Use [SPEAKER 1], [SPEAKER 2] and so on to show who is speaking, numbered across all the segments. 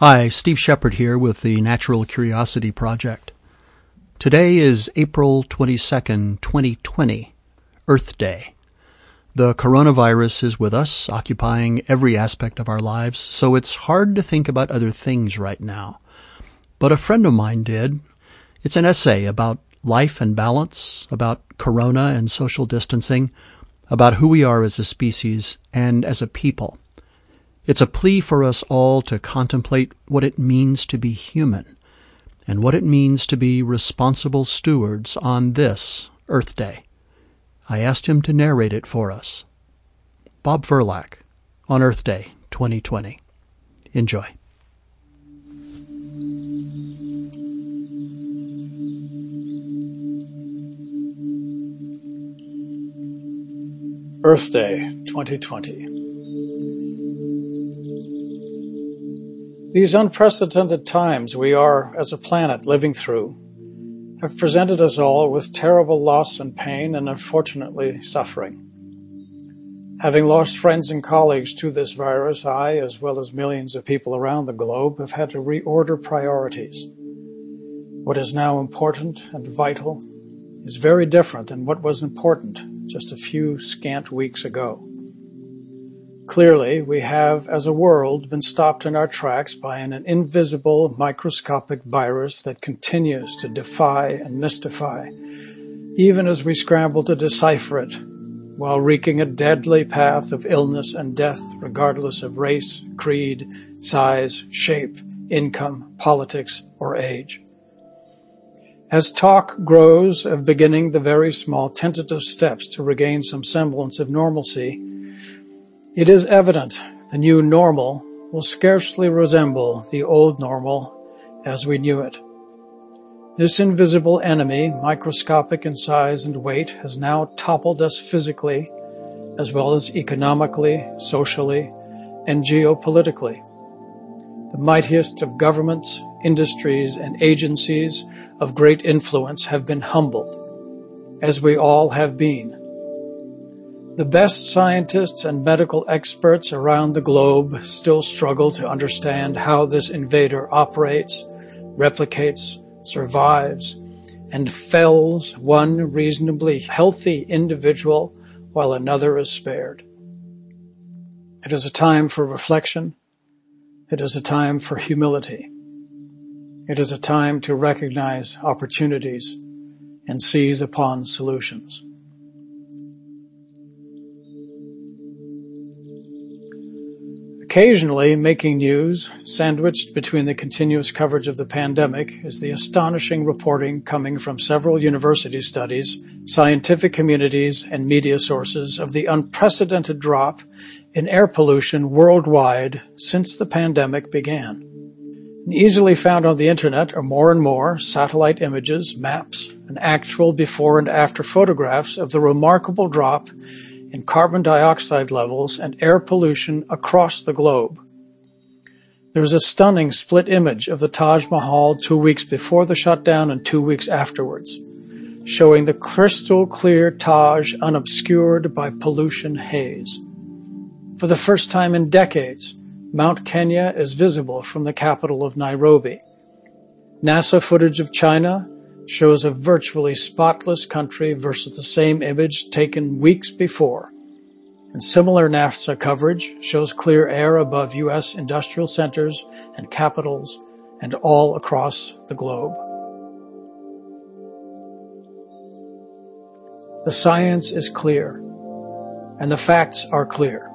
[SPEAKER 1] Hi, Steve Shepard here with the Natural Curiosity Project. Today is April 22nd, 2020, Earth Day. The coronavirus is with us, occupying every aspect of our lives, so it's hard to think about other things right now. But a friend of mine did. It's an essay about life and balance, about corona and social distancing, about who we are as a species and as a people. It's a plea for us all to contemplate what it means to be human and what it means to be responsible stewards on this Earth Day. I asked him to narrate it for us. Bob Verlaque on Earth Day 2020. Enjoy.
[SPEAKER 2] Earth Day 2020. These unprecedented times we are, as a planet, living through have presented us all with terrible loss and pain and unfortunately suffering. Having lost friends and colleagues to this virus, I, as well as millions of people around the globe, have had to reorder priorities. What is now important and vital is very different than what was important just a few scant weeks ago. Clearly, we have, as a world, been stopped in our tracks by an invisible microscopic virus that continues to defy and mystify, even as we scramble to decipher it, while wreaking a deadly path of illness and death regardless of race, creed, size, shape, income, politics, or age. As talk grows of beginning the very small tentative steps to regain some semblance of normalcy, it is evident the new normal will scarcely resemble the old normal as we knew it. This invisible enemy, microscopic in size and weight, has now toppled us physically as well as economically, socially, and geopolitically. The mightiest of governments, industries, and agencies of great influence have been humbled, as we all have been the best scientists and medical experts around the globe still struggle to understand how this invader operates, replicates, survives, and fells one reasonably healthy individual while another is spared. It is a time for reflection. It is a time for humility. It is a time to recognize opportunities and seize upon solutions. Occasionally making news, sandwiched between the continuous coverage of the pandemic, is the astonishing reporting coming from several university studies, scientific communities, and media sources of the unprecedented drop in air pollution worldwide since the pandemic began. Easily found on the internet are more and more satellite images, maps, and actual before and after photographs of the remarkable drop in carbon dioxide levels and air pollution across the globe. There's a stunning split image of the Taj Mahal two weeks before the shutdown and two weeks afterwards, showing the crystal clear Taj unobscured by pollution haze. For the first time in decades, Mount Kenya is visible from the capital of Nairobi. NASA footage of China shows a virtually spotless country versus the same image taken weeks before. And similar NASA coverage shows clear air above U.S. industrial centers and capitals and all across the globe. The science is clear and the facts are clear.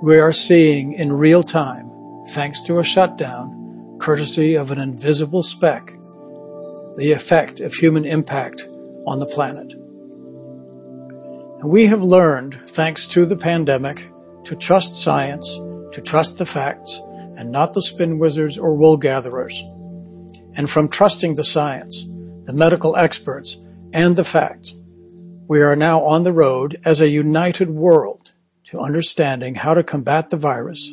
[SPEAKER 2] We are seeing in real time, thanks to a shutdown, courtesy of an invisible speck, the effect of human impact on the planet. And we have learned, thanks to the pandemic, to trust science, to trust the facts, and not the spin wizards or wool gatherers. And from trusting the science, the medical experts, and the facts, we are now on the road as a united world to understanding how to combat the virus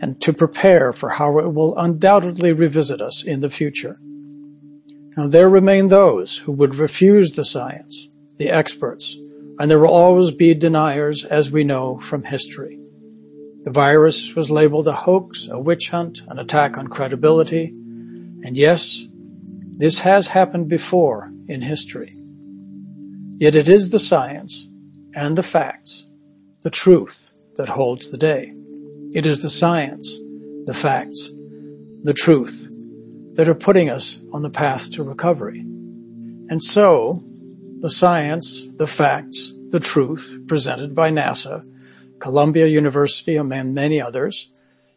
[SPEAKER 2] and to prepare for how it will undoubtedly revisit us in the future. Now there remain those who would refuse the science, the experts, and there will always be deniers as we know from history. The virus was labeled a hoax, a witch hunt, an attack on credibility. And yes, this has happened before in history. Yet it is the science and the facts, the truth that holds the day. It is the science, the facts, the truth that are putting us on the path to recovery. And so, the science, the facts, the truth presented by NASA Columbia University, among many others,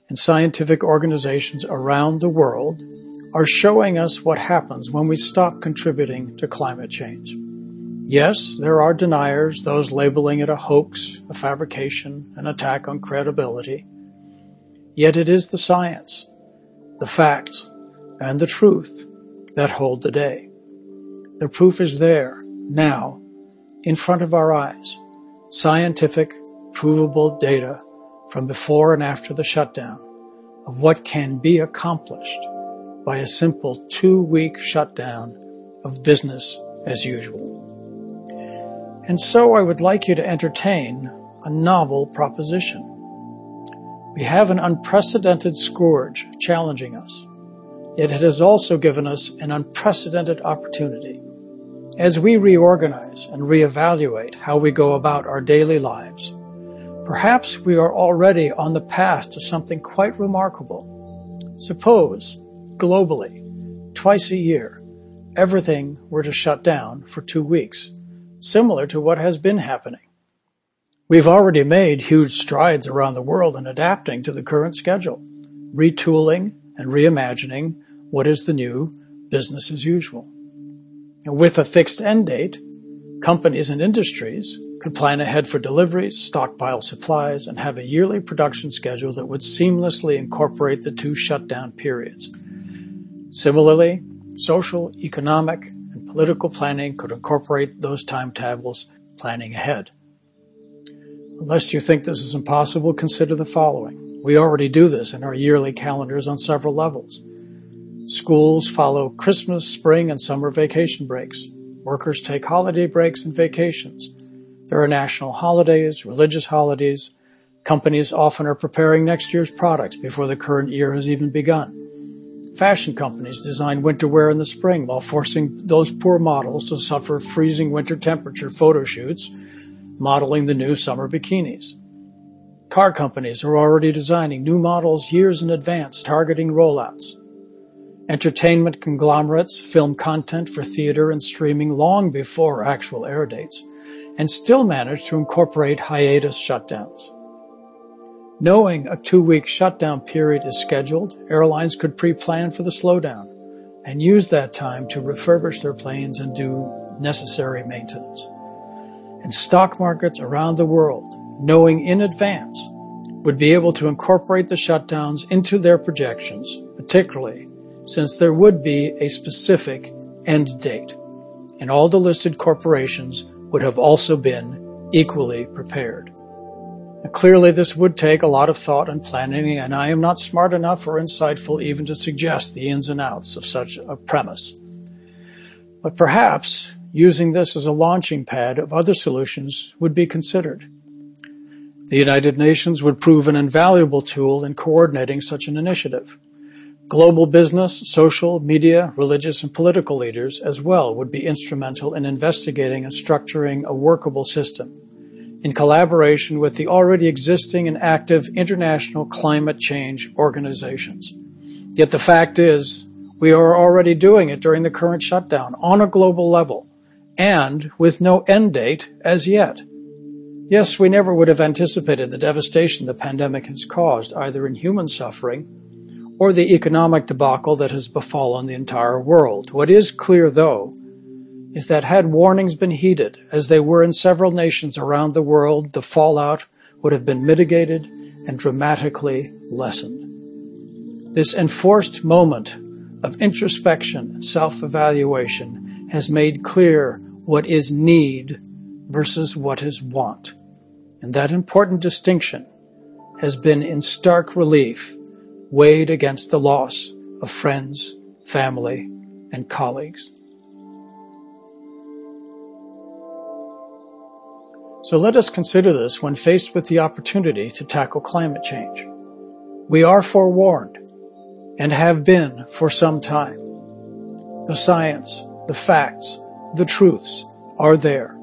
[SPEAKER 2] and scientific organizations around the world are showing us what happens when we stop contributing to climate change. Yes, there are deniers, those labeling it a hoax, a fabrication, an attack on credibility. Yet it is the science, the facts, and the truth that hold the day. The proof is there, now, in front of our eyes. Scientific, provable data from before and after the shutdown of what can be accomplished by a simple two week shutdown of business as usual. And so I would like you to entertain a novel proposition. We have an unprecedented scourge challenging us, yet it has also given us an unprecedented opportunity. As we reorganize and reevaluate how we go about our daily lives, Perhaps we are already on the path to something quite remarkable. Suppose, globally, twice a year, everything were to shut down for two weeks, similar to what has been happening. We've already made huge strides around the world in adapting to the current schedule, retooling and reimagining what is the new business as usual. And with a fixed end date, Companies and industries could plan ahead for deliveries, stockpile supplies, and have a yearly production schedule that would seamlessly incorporate the two shutdown periods. Similarly, social, economic, and political planning could incorporate those timetables planning ahead. Unless you think this is impossible, consider the following. We already do this in our yearly calendars on several levels. Schools follow Christmas, spring, and summer vacation breaks. Workers take holiday breaks and vacations. There are national holidays, religious holidays. Companies often are preparing next year's products before the current year has even begun. Fashion companies design winter wear in the spring while forcing those poor models to suffer freezing winter temperature photo shoots, modeling the new summer bikinis. Car companies are already designing new models years in advance, targeting rollouts. Entertainment conglomerates film content for theater and streaming long before actual air dates, and still manage to incorporate hiatus shutdowns. Knowing a two-week shutdown period is scheduled, airlines could pre-plan for the slowdown and use that time to refurbish their planes and do necessary maintenance. And stock markets around the world, knowing in advance, would be able to incorporate the shutdowns into their projections, particularly since there would be a specific end date, and all the listed corporations would have also been equally prepared. Now, clearly, this would take a lot of thought and planning, and I am not smart enough or insightful even to suggest the ins and outs of such a premise. But perhaps using this as a launching pad of other solutions would be considered. The United Nations would prove an invaluable tool in coordinating such an initiative. Global business, social, media, religious, and political leaders as well would be instrumental in investigating and structuring a workable system in collaboration with the already existing and active international climate change organizations. Yet the fact is, we are already doing it during the current shutdown on a global level and with no end date as yet. Yes, we never would have anticipated the devastation the pandemic has caused, either in human suffering or the economic debacle that has befallen the entire world. What is clear, though, is that had warnings been heeded, as they were in several nations around the world, the fallout would have been mitigated and dramatically lessened. This enforced moment of introspection, self-evaluation has made clear what is need versus what is want. And that important distinction has been in stark relief weighed against the loss of friends, family, and colleagues. So let us consider this when faced with the opportunity to tackle climate change. We are forewarned and have been for some time. The science, the facts, the truths are there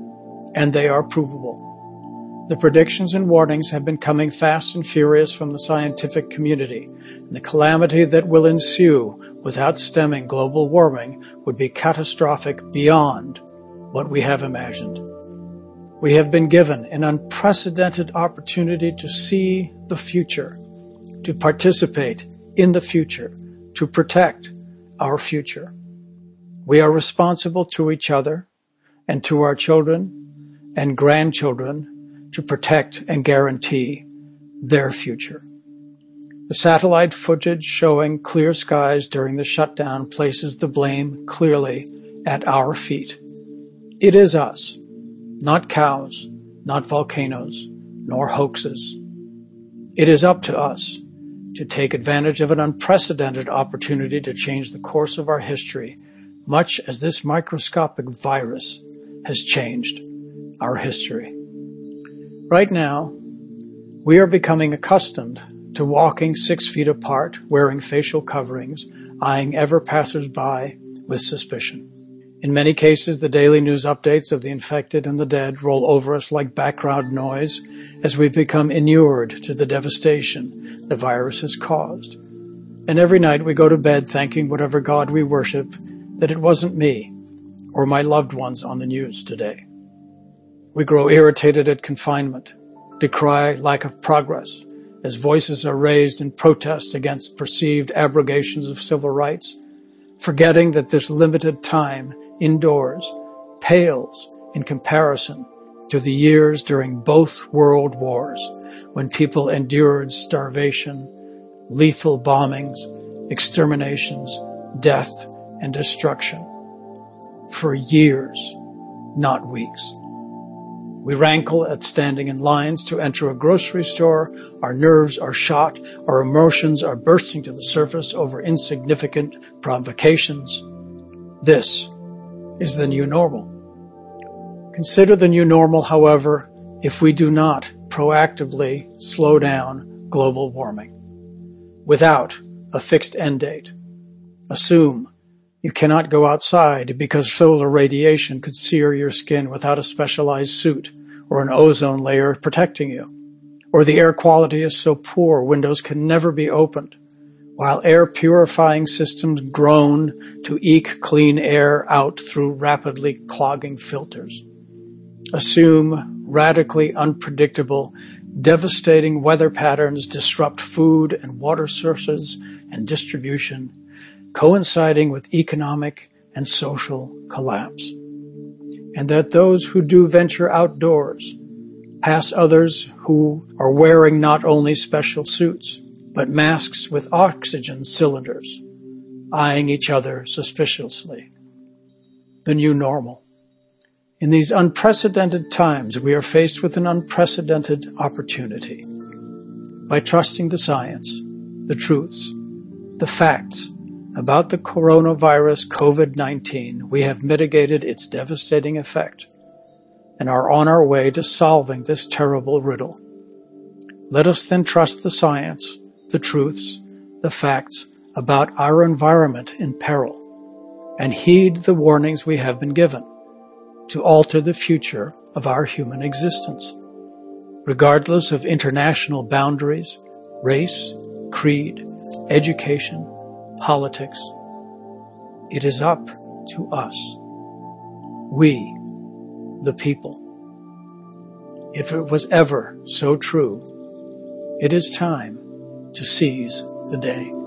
[SPEAKER 2] and they are provable. The predictions and warnings have been coming fast and furious from the scientific community, and the calamity that will ensue without stemming global warming would be catastrophic beyond what we have imagined. We have been given an unprecedented opportunity to see the future, to participate in the future, to protect our future. We are responsible to each other and to our children and grandchildren to protect and guarantee their future. The satellite footage showing clear skies during the shutdown places the blame clearly at our feet. It is us, not cows, not volcanoes, nor hoaxes. It is up to us to take advantage of an unprecedented opportunity to change the course of our history, much as this microscopic virus has changed our history. Right now, we are becoming accustomed to walking six feet apart, wearing facial coverings, eyeing ever passersby with suspicion. In many cases, the daily news updates of the infected and the dead roll over us like background noise as we become inured to the devastation the virus has caused. And every night we go to bed thanking whatever God we worship that it wasn't me or my loved ones on the news today. We grow irritated at confinement, decry lack of progress as voices are raised in protest against perceived abrogations of civil rights, forgetting that this limited time indoors pales in comparison to the years during both world wars when people endured starvation, lethal bombings, exterminations, death, and destruction for years, not weeks. We rankle at standing in lines to enter a grocery store. Our nerves are shot. Our emotions are bursting to the surface over insignificant provocations. This is the new normal. Consider the new normal, however, if we do not proactively slow down global warming without a fixed end date. Assume you cannot go outside because solar radiation could sear your skin without a specialized suit or an ozone layer protecting you. Or the air quality is so poor windows can never be opened while air purifying systems groan to eke clean air out through rapidly clogging filters. Assume radically unpredictable, devastating weather patterns disrupt food and water sources and distribution, coinciding with economic and social collapse. And that those who do venture outdoors pass others who are wearing not only special suits, but masks with oxygen cylinders, eyeing each other suspiciously. The new normal. In these unprecedented times, we are faced with an unprecedented opportunity. By trusting the science, the truths, the facts about the coronavirus COVID-19, we have mitigated its devastating effect and are on our way to solving this terrible riddle. Let us then trust the science the truths, the facts about our environment in peril, and heed the warnings we have been given to alter the future of our human existence, regardless of international boundaries, race, creed, education, politics. It is up to us. We, the people. If it was ever so true, it is time to seize the day.